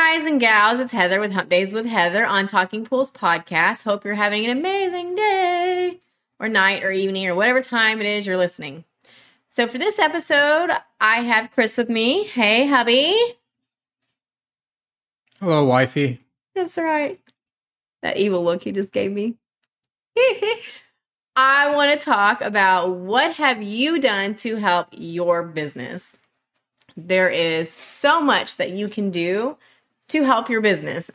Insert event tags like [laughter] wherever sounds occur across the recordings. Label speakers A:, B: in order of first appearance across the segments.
A: Guys and gals, it's Heather with Hump Days with Heather on Talking Pools podcast. Hope you're having an amazing day or night or evening or whatever time it is you're listening. So for this episode, I have Chris with me. Hey, hubby.
B: Hello, wifey.
A: That's right. That evil look he just gave me. [laughs] I want to talk about what have you done to help your business? There is so much that you can do to help your business.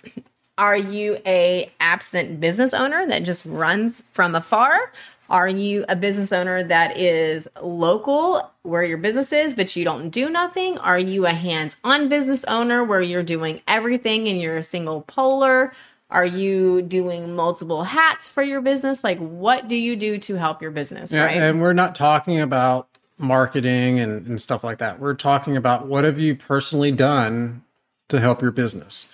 A: Are you a absent business owner that just runs from afar? Are you a business owner that is local where your business is, but you don't do nothing? Are you a hands on business owner where you're doing everything and you're a single polar? Are you doing multiple hats for your business? Like, what do you do to help your business?
B: Yeah,
A: right.
B: and we're not talking about marketing and, and stuff like that. We're talking about what have you personally done to help your business.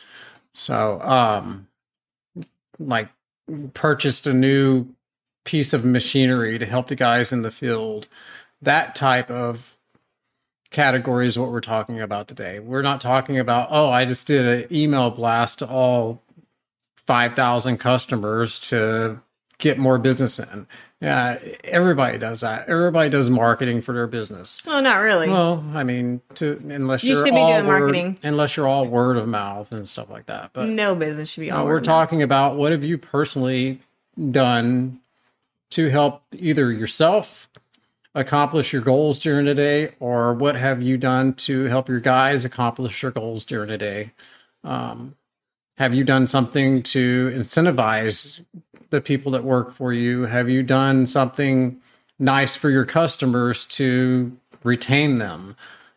B: So, um, like purchased a new piece of machinery to help the guys in the field. That type of category is what we're talking about today. We're not talking about, oh, I just did an email blast to all 5,000 customers to get more business in. Yeah, everybody does that. Everybody does marketing for their business.
A: oh, not really.
B: Well, I mean, to unless
A: You
B: you're
A: should be
B: all
A: doing
B: word-
A: marketing.
B: unless you're all word of mouth and stuff like that. But
A: no business should be
B: no,
A: all
B: we're
A: word of mouth.
B: talking about what have you personally done to help either yourself accomplish your goals during the day, or what have you done to help your guys accomplish their goals during the day? Um, have you done something to incentivize the people that work for you? Have you done something nice for your customers to retain them?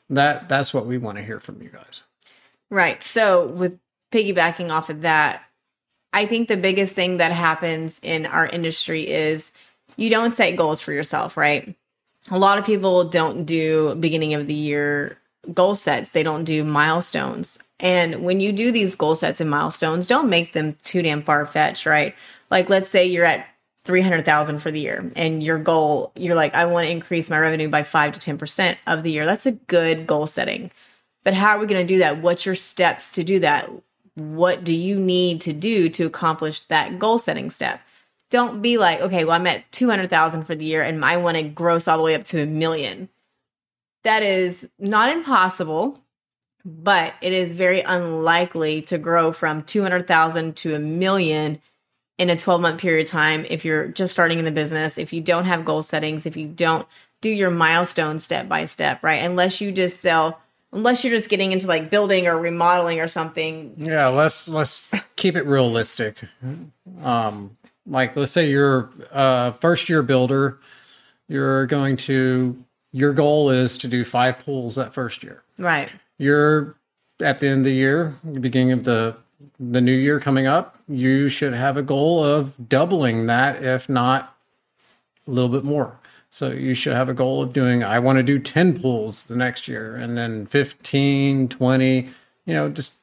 B: That that's what we want to hear from you guys.
A: Right. So, with piggybacking off of that, I think the biggest thing that happens in our industry is you don't set goals for yourself, right? A lot of people don't do beginning of the year goal sets, they don't do milestones. And when you do these goal sets and milestones, don't make them too damn far fetched, right? Like, let's say you're at 300,000 for the year and your goal, you're like, I want to increase my revenue by 5 to 10% of the year. That's a good goal setting. But how are we going to do that? What's your steps to do that? What do you need to do to accomplish that goal setting step? Don't be like, okay, well, I'm at 200,000 for the year and I want to gross all the way up to a million. That is not impossible, but it is very unlikely to grow from 200,000 to a million in a 12 month period of time if you're just starting in the business, if you don't have goal settings, if you don't do your milestones step by step, right? Unless you just sell, unless you're just getting into like building or remodeling or something.
B: Yeah, let's let's keep it realistic. Um, like let's say you're a first year builder, you're going to your goal is to do five pools that first year.
A: Right.
B: You're at the end of the year, the beginning of the the new year coming up, you should have a goal of doubling that, if not a little bit more. So you should have a goal of doing, I want to do 10 pools the next year and then 15, 20, you know, just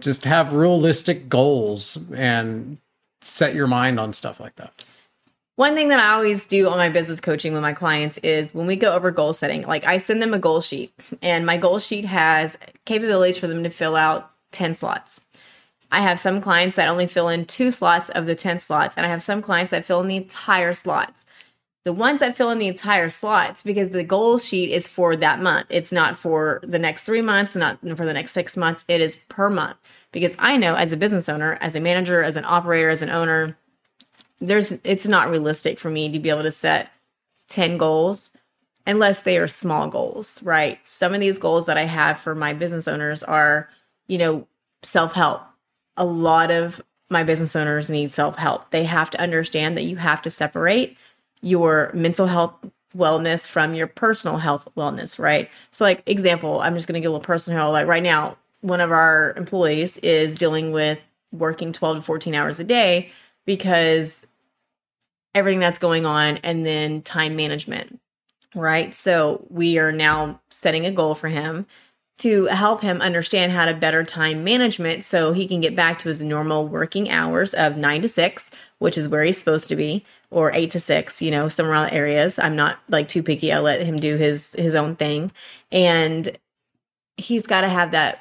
B: just have realistic goals and set your mind on stuff like that.
A: One thing that I always do on my business coaching with my clients is when we go over goal setting, like I send them a goal sheet, and my goal sheet has capabilities for them to fill out 10 slots. I have some clients that only fill in two slots of the 10 slots, and I have some clients that fill in the entire slots. The ones that fill in the entire slots, because the goal sheet is for that month. It's not for the next three months, not for the next six months. It is per month. Because I know as a business owner, as a manager, as an operator, as an owner, there's it's not realistic for me to be able to set 10 goals unless they are small goals, right? Some of these goals that I have for my business owners are, you know, self-help. A lot of my business owners need self help. They have to understand that you have to separate your mental health wellness from your personal health wellness, right? So, like, example, I'm just going to get a little personal. Like, right now, one of our employees is dealing with working 12 to 14 hours a day because everything that's going on and then time management, right? So, we are now setting a goal for him to help him understand how to better time management so he can get back to his normal working hours of nine to six, which is where he's supposed to be, or eight to six, you know, somewhere around areas. I'm not like too picky. I let him do his his own thing. And he's got to have that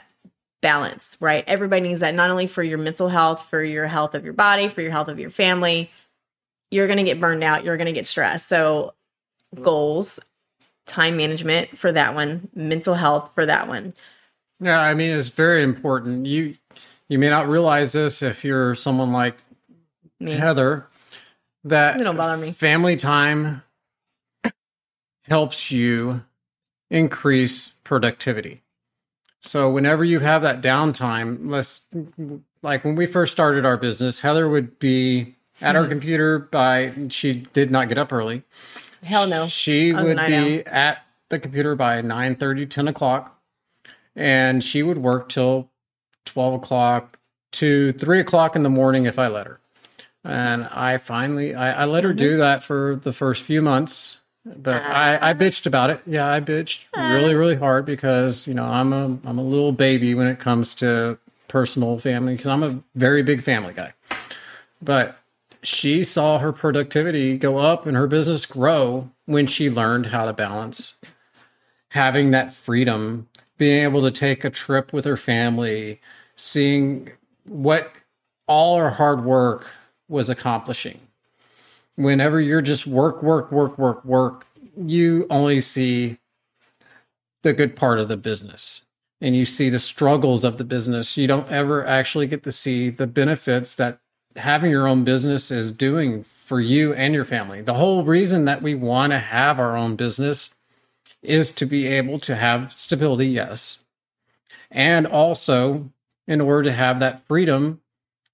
A: balance, right? Everybody needs that not only for your mental health, for your health of your body, for your health of your family. You're going to get burned out, you're going to get stressed. So goals time management for that one, mental health for that one.
B: Yeah, I mean it's very important. You you may not realize this if you're someone like me. Heather that
A: it don't bother me.
B: Family time helps you increase productivity. So whenever you have that downtime, let's like when we first started our business, Heather would be at mm-hmm. computer by she did not get up early.
A: Hell no.
B: She would be at the computer by 9 30, 10 o'clock, and she would work till 12 o'clock to 3 o'clock in the morning if I let her. And I finally, I, I let her do mm-hmm. that for the first few months, but I, I um, bitched about it. Yeah, I bitched really, um, really hard because you know I'm a I'm a little baby when it comes to personal family because I'm a very big family guy. But she saw her productivity go up and her business grow when she learned how to balance having that freedom, being able to take a trip with her family, seeing what all her hard work was accomplishing. Whenever you're just work, work, work, work, work, you only see the good part of the business and you see the struggles of the business. You don't ever actually get to see the benefits that having your own business is doing for you and your family. The whole reason that we want to have our own business is to be able to have stability, yes. And also in order to have that freedom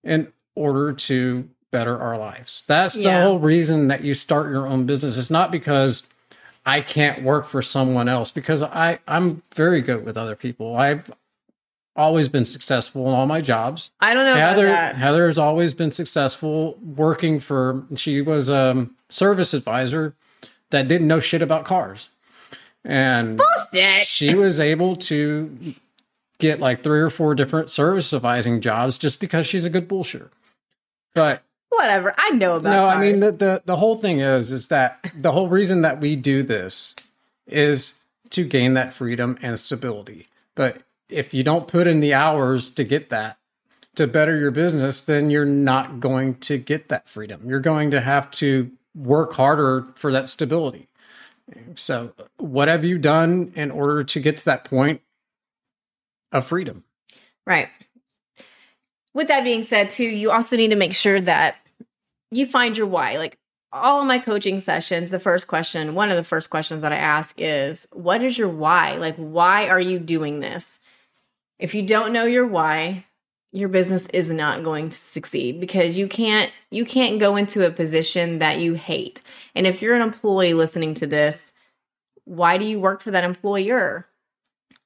B: in order to better our lives. That's the yeah. whole reason that you start your own business. It's not because I can't work for someone else because I I'm very good with other people. I've always been successful in all my jobs.
A: I don't know
B: Heather. Heather has always been successful working for. She was a service advisor that didn't know shit about cars, and
A: Bullshit.
B: she was able to get like three or four different service advising jobs just because she's a good bullshitter. But
A: whatever, I know about.
B: No,
A: cars.
B: I mean the, the the whole thing is is that the whole reason that we do this is to gain that freedom and stability. But if you don't put in the hours to get that to better your business, then you're not going to get that freedom. You're going to have to work harder for that stability. So, what have you done in order to get to that point of freedom?
A: Right. With that being said, too, you also need to make sure that you find your why. Like all of my coaching sessions, the first question, one of the first questions that I ask is, What is your why? Like, why are you doing this? If you don't know your why, your business is not going to succeed because you can't you can't go into a position that you hate. And if you're an employee listening to this, why do you work for that employer?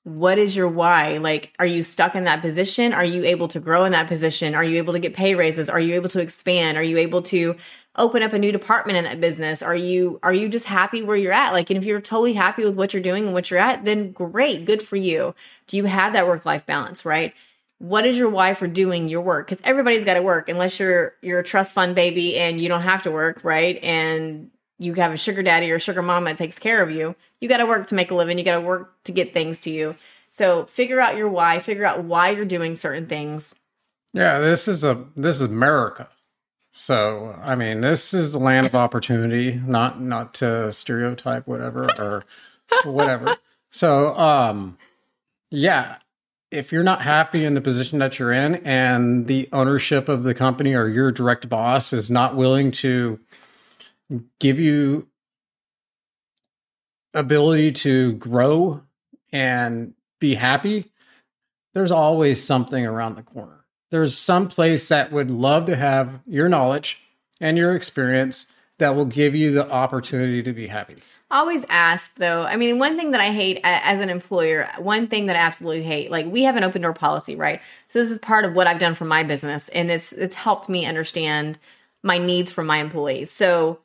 A: What is your why? Like are you stuck in that position? Are you able to grow in that position? Are you able to get pay raises? Are you able to expand? Are you able to open up a new department in that business? Are you are you just happy where you're at? Like and if you're totally happy with what you're doing and what you're at, then great, good for you. Do you have that work-life balance, right? What is your why for doing your work? Cuz everybody's got to work unless you're you're a trust fund baby and you don't have to work, right? And you have a sugar daddy or sugar mama that takes care of you. You got to work to make a living. You got to work to get things to you. So figure out your why, figure out why you're doing certain things.
B: Yeah, this is a this is America. So, I mean, this is the land of opportunity, not not to stereotype whatever or whatever. So, um yeah, if you're not happy in the position that you're in and the ownership of the company or your direct boss is not willing to give you ability to grow and be happy, there's always something around the corner. there's some place that would love to have your knowledge and your experience that will give you the opportunity to be happy.
A: always ask though i mean one thing that i hate as an employer one thing that i absolutely hate like we have an open door policy right so this is part of what i've done for my business and it's it's helped me understand my needs for my employees so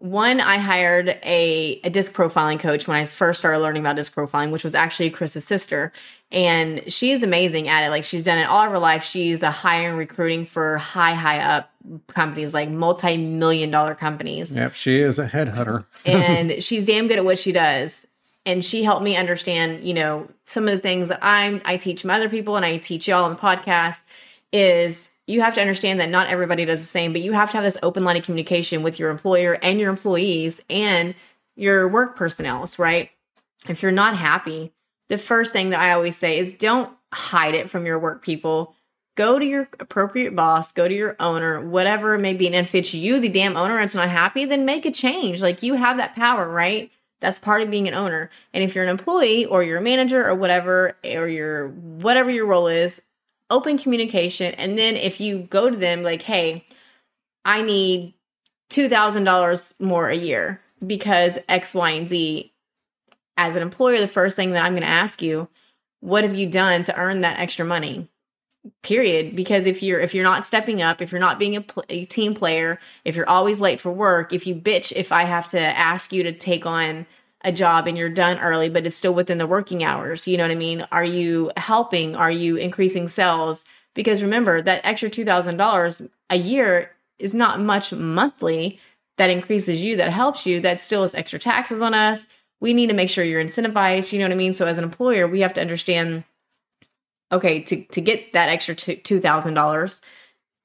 A: one i hired a, a disc profiling coach when i first started learning about disc profiling which was actually chris's sister. And she is amazing at it. Like she's done it all of her life. She's a hiring recruiting for high high up companies like multi-million dollar companies.
B: Yep, she is a headhunter. [laughs]
A: and she's damn good at what she does. And she helped me understand you know some of the things that i'm i teach my other people and i teach y'all on the podcast is you have to understand that not everybody does the same but you have to have this open line of communication with your employer and your employees and your work personnel right if you're not happy the first thing that i always say is don't hide it from your work people go to your appropriate boss, go to your owner, whatever it may be. And if it's you, the damn owner, it's not happy, then make a change. Like you have that power, right? That's part of being an owner. And if you're an employee or you're a manager or whatever, or you're whatever your role is, open communication. And then if you go to them like, hey, I need $2,000 more a year because X, Y, and Z, as an employer, the first thing that I'm going to ask you, what have you done to earn that extra money? period because if you're if you're not stepping up if you're not being a, pl- a, team player if you're always late for work if you bitch if i have to ask you to take on a job and you're done early but it's still within the working hours. You know what i mean? Are you helping? Are you increasing sales? Because remember that extra $2000 a year is not much monthly that increases you that helps you that still is extra taxes on us. We need to make sure you're incentivized you know what i mean? So as an employer we have to understand okay to to get that extra two thousand dollars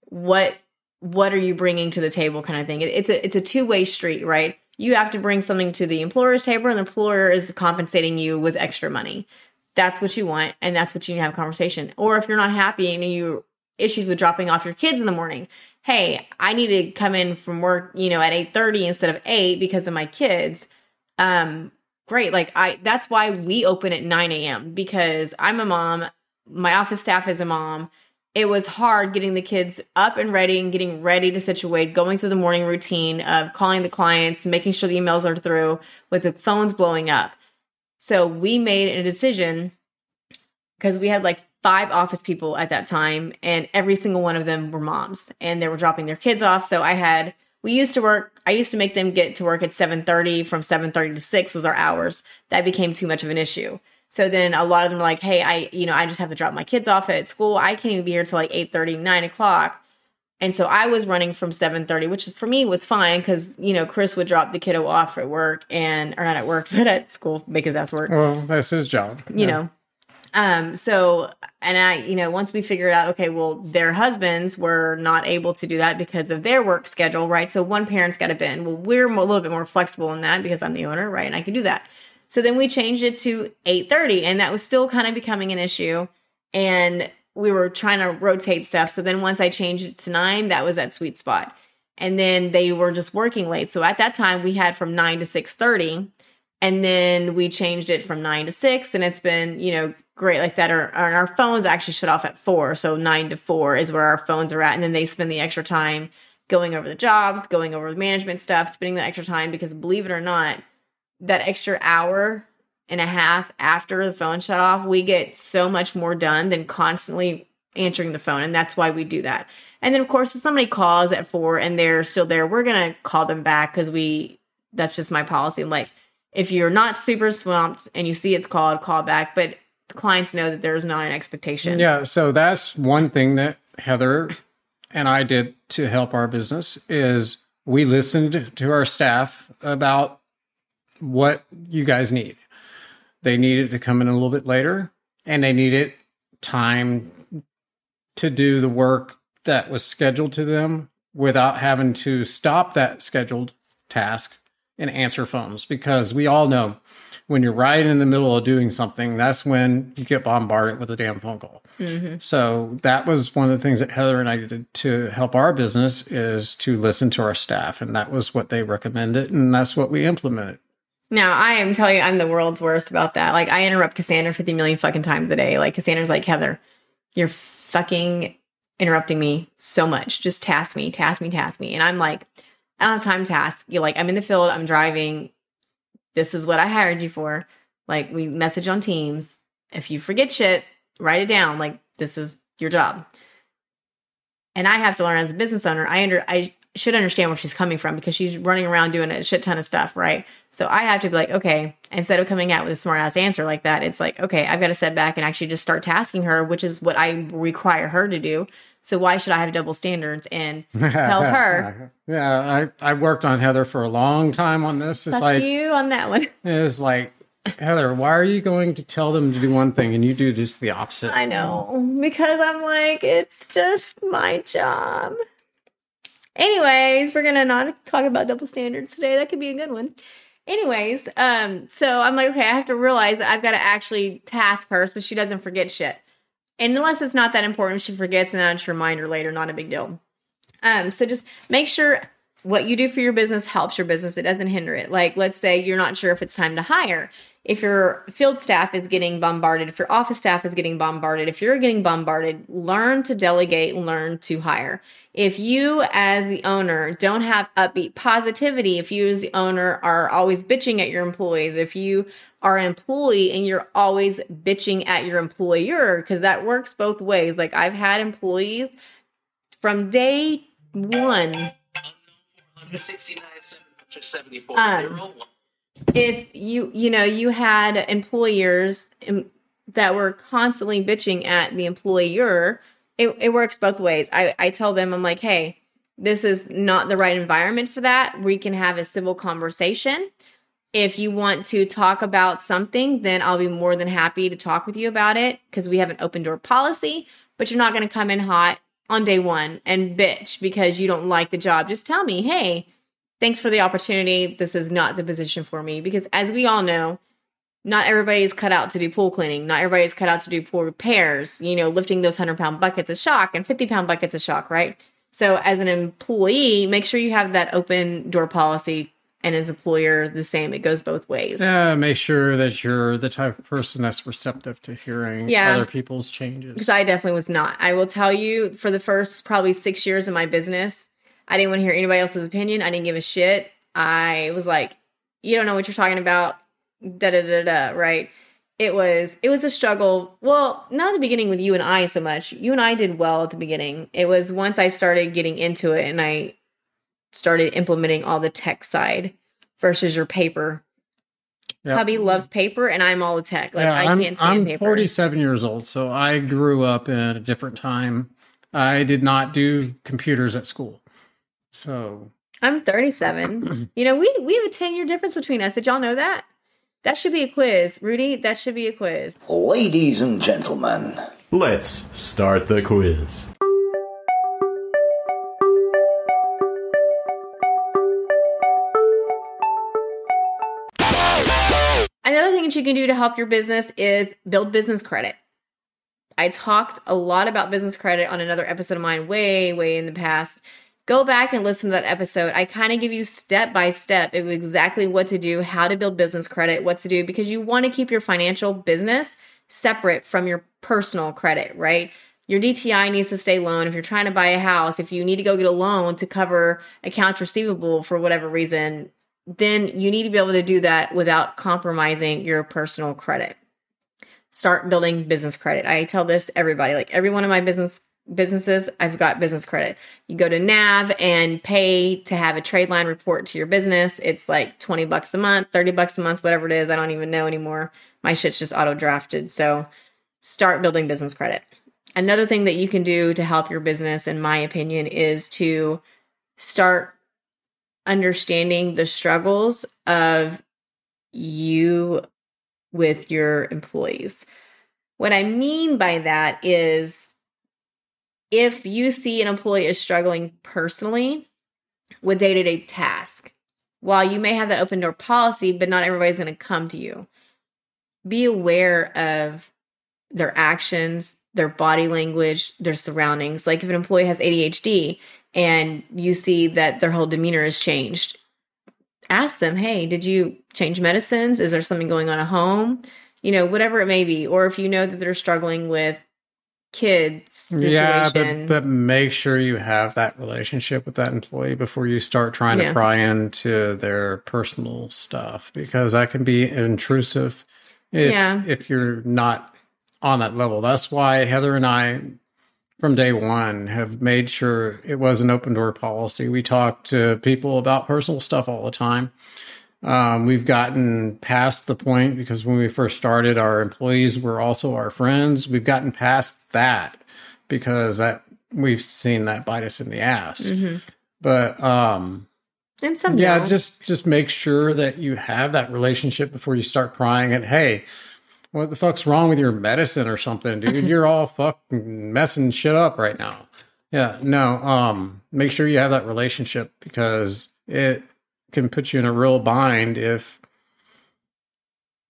A: what what are you bringing to the table kind of thing? It, it's a it's a two-way street right you have to bring something to the employer's table and the employer is compensating you with extra money. That's what you want and that's what you have a conversation. Or if you're not happy and you issues with dropping off your kids in the morning hey i need to come in from work you know at 8.30 instead of 8 because of my kids. Um great like i that's why we open at 9 a.m because i'm a mom my office staff is a mom it was hard getting the kids up and ready and getting ready to situate going through the morning routine of calling the clients making sure the emails are through with the phones blowing up. So we made a decision because we had like five office people at that time and every single one of them were moms and they were dropping their kids off. So i had we used to work i used to make them get to work at 7.30 from 7.30 to 6 was our hours. That became too much of an issue so then a lot of them are like, hey, I, you know, I just have to drop my kids off at school. I can't even be here till like 8 30, 9 o'clock. And so I was running from 7:30, which for me was fine because you know Chris would drop the kiddo off at work and or not at work, [laughs] but at school make his ass work.
B: Well, that's his job.
A: You yeah. know. Um, so and I, you know, once we figured out, okay, well, their husbands were not able to do that because of their work schedule, right? So one parent's got to bend. Well, we're a little bit more flexible in that because I'm the owner, right? And I can do that. So then we changed it to 8:30 and that was still kind of becoming an issue and we were trying to rotate stuff. So then once I changed it to 9, that was that sweet spot. And then they were just working late. So at that time we had from 9 to 6:30 and then we changed it from 9 to 6 and it's been, you know, great like that our, our phones actually shut off at 4. So 9 to 4 is where our phones are at and then they spend the extra time going over the jobs, going over the management stuff, spending the extra time because believe it or not, that extra hour and a half after the phone shut off, we get so much more done than constantly answering the phone. And that's why we do that. And then, of course, if somebody calls at four and they're still there, we're going to call them back because we, that's just my policy. Like, if you're not super swamped and you see it's called, call back. But clients know that there's not an expectation.
B: Yeah. So that's one thing that Heather and I did to help our business is we listened to our staff about what you guys need. They needed to come in a little bit later and they needed time to do the work that was scheduled to them without having to stop that scheduled task and answer phones because we all know when you're right in the middle of doing something, that's when you get bombarded with a damn phone call. Mm-hmm. So that was one of the things that Heather and I did to help our business is to listen to our staff, and that was what they recommended, and that's what we implemented.
A: Now, I am telling you, I'm the world's worst about that. Like, I interrupt Cassandra 50 million fucking times a day. Like, Cassandra's like, Heather, you're fucking interrupting me so much. Just task me, task me, task me. And I'm like, I don't have time to task. You're like, I'm in the field, I'm driving. This is what I hired you for. Like, we message on Teams. If you forget shit, write it down. Like, this is your job. And I have to learn as a business owner. I under I should understand where she's coming from because she's running around doing a shit ton of stuff, right? So I have to be like, okay, instead of coming out with a smart ass answer like that, it's like, okay, I've got to step back and actually just start tasking her, which is what I require her to do. So why should I have double standards and [laughs] tell her? [laughs]
B: yeah, I, I worked on Heather for a long time on this. It's
A: Fuck
B: like
A: you on that one. [laughs]
B: it's like Heather, why are you going to tell them to do one thing and you do just the opposite?
A: I know because I'm like, it's just my job. Anyways, we're gonna not talk about double standards today. That could be a good one. Anyways, um, so I'm like, okay, I have to realize that I've got to actually task her so she doesn't forget shit. And unless it's not that important, she forgets, and then I just remind her later. Not a big deal. Um, so just make sure what you do for your business helps your business. It doesn't hinder it. Like, let's say you're not sure if it's time to hire. If your field staff is getting bombarded, if your office staff is getting bombarded, if you're getting bombarded, learn to delegate, learn to hire. If you, as the owner, don't have upbeat positivity, if you, as the owner, are always bitching at your employees, if you are an employee and you're always bitching at your employer, because that works both ways. Like, I've had employees from day one.
C: 169, 774,
A: Um, if you you know you had employers um, that were constantly bitching at the employer it, it works both ways. I, I tell them i'm like hey this is not the right environment for that. We can have a civil conversation. If you want to talk about something then i'll be more than happy to talk with you about it because we have an open door policy but you're not going to come in hot on day one and bitch because you don't like the job. Just tell me hey thanks for the opportunity. This is not the position for me because, as we all know, not everybody's cut out to do pool cleaning. Not everybody's cut out to do pool repairs. You know, lifting those 100 pound buckets is shock and 50 pound buckets is shock, right? So, as an employee, make sure you have that open door policy. And as employer, the same. It goes both ways.
B: Yeah, make sure that you're the type of person that's receptive to hearing
A: Yeah.
B: other people's changes.
A: Because I definitely was not. I will tell you, for the first probably six years of my business, I didn't want to hear anybody else's opinion. I didn't give a shit. I was like, you don't know what you're talking about. Da da da da. Right. It was it was a struggle. Well, not at the beginning with you and I so much. You and I did well at the beginning. It was once I started getting into it and I started implementing all the tech side versus your paper.
B: Yep.
A: Hubby loves paper and I'm all the tech. Like
B: yeah,
A: I
B: I'm,
A: can't stand
B: I'm
A: paper.
B: 47 years old, so I grew up in a different time. I did not do computers at school. So,
A: I'm 37. [clears throat] you know, we we have a 10 year difference between us. Did y'all know that? That should be a quiz, Rudy. That should be a quiz.
D: Ladies and gentlemen,
E: Let's start the quiz.
A: Another thing that you can do to help your business is build business credit. I talked a lot about business credit on another episode of mine way, way in the past. Go back and listen to that episode. I kind of give you step by step of exactly what to do, how to build business credit, what to do, because you want to keep your financial business separate from your personal credit, right? Your DTI needs to stay loan. If you're trying to buy a house, if you need to go get a loan to cover accounts receivable for whatever reason, then you need to be able to do that without compromising your personal credit. Start building business credit. I tell this everybody, like every one of my business businesses, I've got business credit. You go to NAV and pay to have a trade line report to your business. It's like 20 bucks a month, 30 bucks a month, whatever it is. I don't even know anymore. My shit's just auto drafted. So start building business credit. Another thing that you can do to help your business, in my opinion, is to start understanding the struggles of you with your employees. What I mean by that is if you see an employee is struggling personally with day to day task, while you may have that open door policy, but not everybody's going to come to you, be aware of their actions, their body language, their surroundings. Like if an employee has ADHD and you see that their whole demeanor has changed, ask them, hey, did you change medicines? Is there something going on at home? You know, whatever it may be. Or if you know that they're struggling with kids situation.
B: Yeah, but, but make sure you have that relationship with that employee before you start trying
A: Yeah.
B: to pry into their personal stuff because that can be intrusive if,
A: Yeah.
B: if you're not on that level. That's why Heather and I, from day one, have made sure it was an open door policy. We talk to people about personal stuff all the time. Um, we've gotten past the point because when we first started, our employees were also our friends. We've gotten past that because that we've seen that bite us in the ass. But um,
A: and some
B: yeah,
A: don't.
B: just just make sure that you have that relationship before you start crying. And hey, what the fuck's wrong with your medicine or something, dude? [laughs] You're all fucking messing shit up right now. Yeah, no. Um, make sure you have that relationship because it can put you in a real bind if,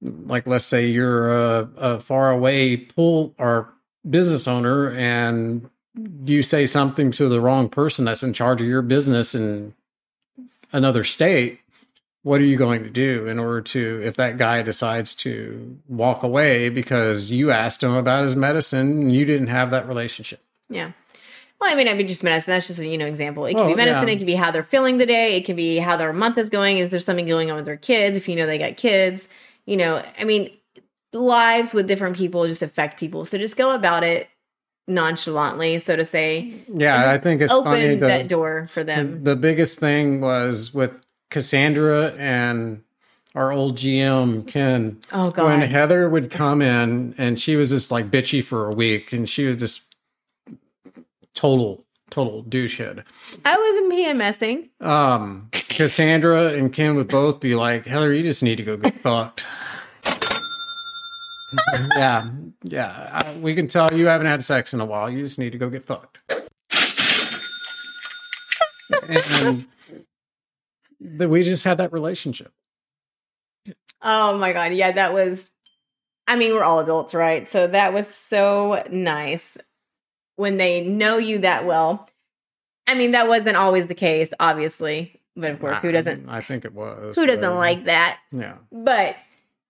B: like, let's say you're a, a far away pool or business owner and you say something to the wrong person that's in charge of your business in another state what are you going to do in order to if that guy decides to walk away because you asked him about his medicine and you didn't have that relationship
A: Yeah. Well, I mean, I mean, just medicine. That's just a you know example. It can be medicine.
B: yeah.
A: It can be how they're feeling the day. It can be how their month is going. Is there something going on with their kids? If you know they got kids, you know, I mean, lives with different people just affect people. So just go about it nonchalantly, so to say.
B: yeah i think it's
A: open
B: funny
A: that
B: the,
A: door for them.
B: the biggest thing was with cassandra and our old gm ken
A: oh God.
B: when heather would come in and she was just like bitchy for a week and she was just total total douchehead
A: I wasn't PMSing.
B: um cassandra and Kim would both be like heather you just need to go get [laughs] fucked. Yeah yeah. I, we can tell you haven't had sex in a while. You just need to go get fucked. And but we just had that relationship.
A: Oh my god, yeah, that was. I mean, we're all adults, right? So that was so nice when they know you that well. I mean, that wasn't always the case, obviously, but of course, who doesn't?
B: i think it was
A: Who doesn't like that?
B: yeah
A: But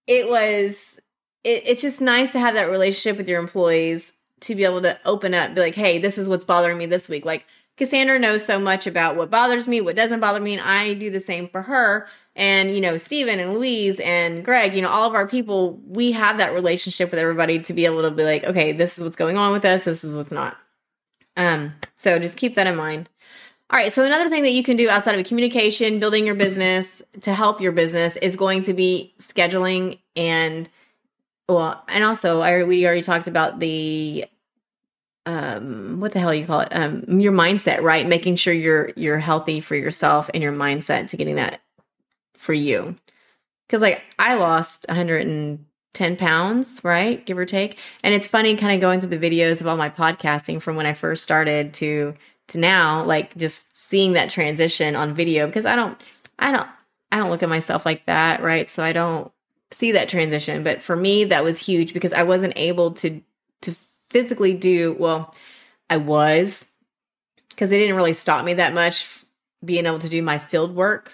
A: it was. It, it's just nice to have that relationship with your employees to be able to open up, be like, "Hey, this is what's bothering me this week." Like Cassandra knows so much about what bothers me, what doesn't bother me, and I do the same for her. And you know, Stephen and Louise and Greg, you know, all of our people, we have that relationship with everybody to be able to be like, okay, this is what's going on with us, this is what's not. Um, so just keep that in mind. All right, so another thing that you can do outside of communication, building your business to help your business is going to be scheduling and well, and also I we already talked about the um what the hell you call it um your mindset right making sure you're you're healthy for yourself and your mindset to getting that for you. Because like i lost 110 pounds right? Give or take. And it's funny kind of going through the videos of all my podcasting from when i first started to to now like just seeing that transition on video because i don't i don't i don't look at myself like that right? So i don't see that transition. But for me that was huge because i wasn't able to to physically do well i was because it didn't really stop me that much being able to do my field work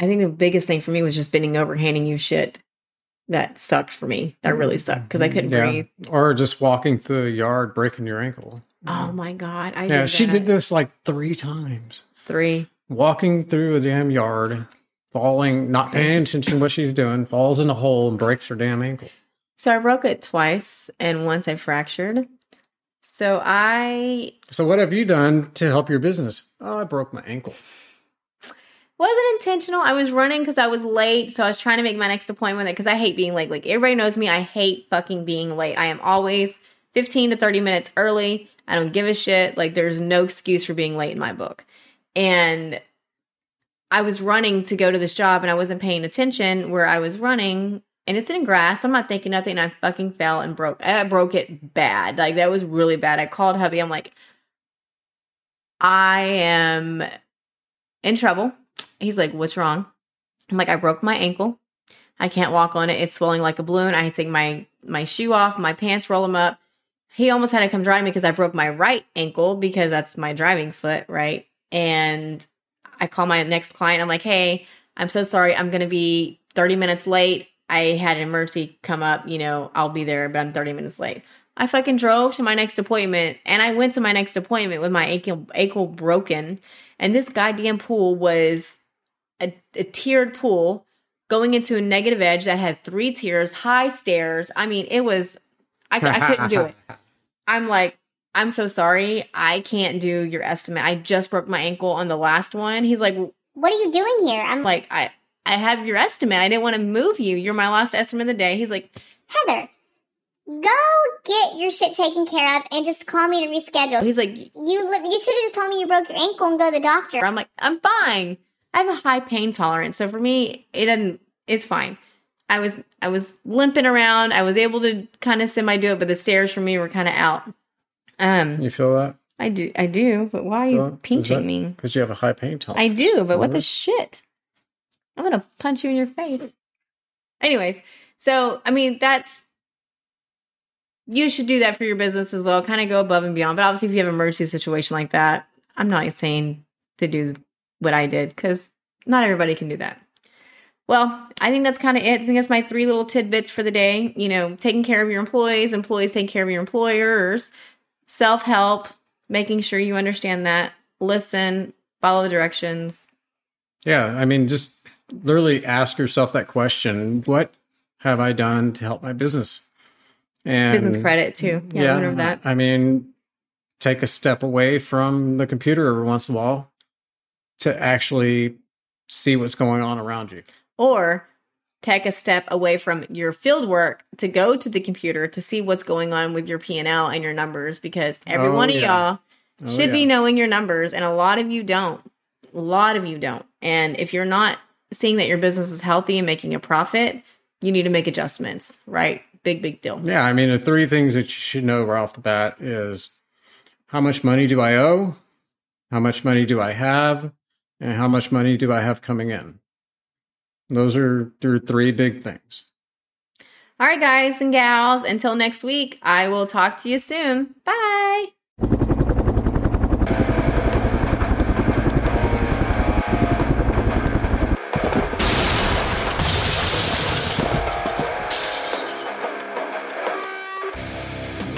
A: I think the biggest thing for me was just bending over, handing you shit. That sucked for me. That really sucked because I mm-hmm. couldn't
B: Yeah.
A: breathe.
B: or just walking through a yard breaking your ankle
A: Oh my god! I
B: yeah
A: did
B: she did this like three times
A: three.
B: walking through a damn yard, falling, not paying attention to what she's doing, falls in a hole and breaks her damn ankle.
A: So I broke it twice, and once I fractured. So I
B: So what have you done to help your business? Oh, I broke my ankle.
A: wasn't intentional. I was running because I was late, so I was trying to make my next appointment because I hate being late. Like everybody knows me, I hate fucking being late. I am always fifteen to thirty minutes early. I don't give a shit. Like there's no excuse for being late in my book. And I was running to go to this job, and I wasn't paying attention where I was running. And it's in grass. I'm not thinking nothing. I fucking fell and broke. I broke it bad. Like that was really bad. I called hubby. I'm like, I am in trouble. He's like, What's wrong? I'm like, I broke my ankle. I can't walk on it. It's swelling like a balloon. I had to take my my shoe off, my pants, roll them up. he almost had to come drive me because I broke my right ankle because that's my driving foot, right? And I call my next client. I'm like, hey, I'm so sorry. I'm going to be 30 minutes late. I had an emergency come up. You know, I'll be there, but I'm 30 minutes late. I fucking drove to my next appointment and I went to my next appointment with my ankle, ankle broken. And this goddamn pool was a, a tiered pool going into a negative edge that had three tiers, high stairs. I mean, it was, I, I couldn't do it. [laughs] I'm like, I'm so sorry. I can't do your estimate. I just broke my ankle on the last one. He's like,
F: What are you doing here? I'm
A: like, I, I have your estimate. I didn't want to move you. You're my last estimate of the day. He's like,
F: Heather, go get your shit taken care of and just call me to reschedule.
A: he's like,
F: You li- you should have just told me you broke your ankle and go to the doctor.
A: I'm like, I'm fine. I have a high pain tolerance. So for me, it doesn't, it's fine. I was, I was limping around. I was able to kind of semi do it, but the stairs for me were kind of out. Um,
B: You feel that?
A: I do, I do, but why are you pinching me?
B: Because you have a high pain tolerance.
A: I do, but what the shit? I'm gonna punch you in your face. Anyways, so I mean that's you should do that for your business as well. Kind of go above and beyond. But obviously, if you have an emergency situation like that, I'm not saying to do what I did because not everybody can do that. Well, I think that's kind of it. I think that's my three little tidbits for the day. You know, taking care of your employees, employees taking care of your employers, self help, making sure you understand that, listen, follow the directions,
B: Yeah, I mean, just literally ask yourself that question: What have I done to help my business? And
A: business credit too. Yeah, remember that.
B: I mean, take a step away from the computer every once in a while to actually see what's going on around you.
A: Or take a step away from your field work to go to the computer to see what's going on with your P&L and your numbers because every
B: Oh,
A: one of
B: yeah.
A: y'all
B: Oh,
A: should be knowing your numbers and a lot of you don't. A lot of you don't. And if you're not seeing that your business is healthy and making a profit, you need to make adjustments, right? Big big deal.
B: Yeah, I mean, the three things that you should know right off the bat is how much money do I owe? How much money do I have? And how much money do I have coming in? Those are your three big things.
A: All right guys and gals, until next week, I will talk to you soon. Bye.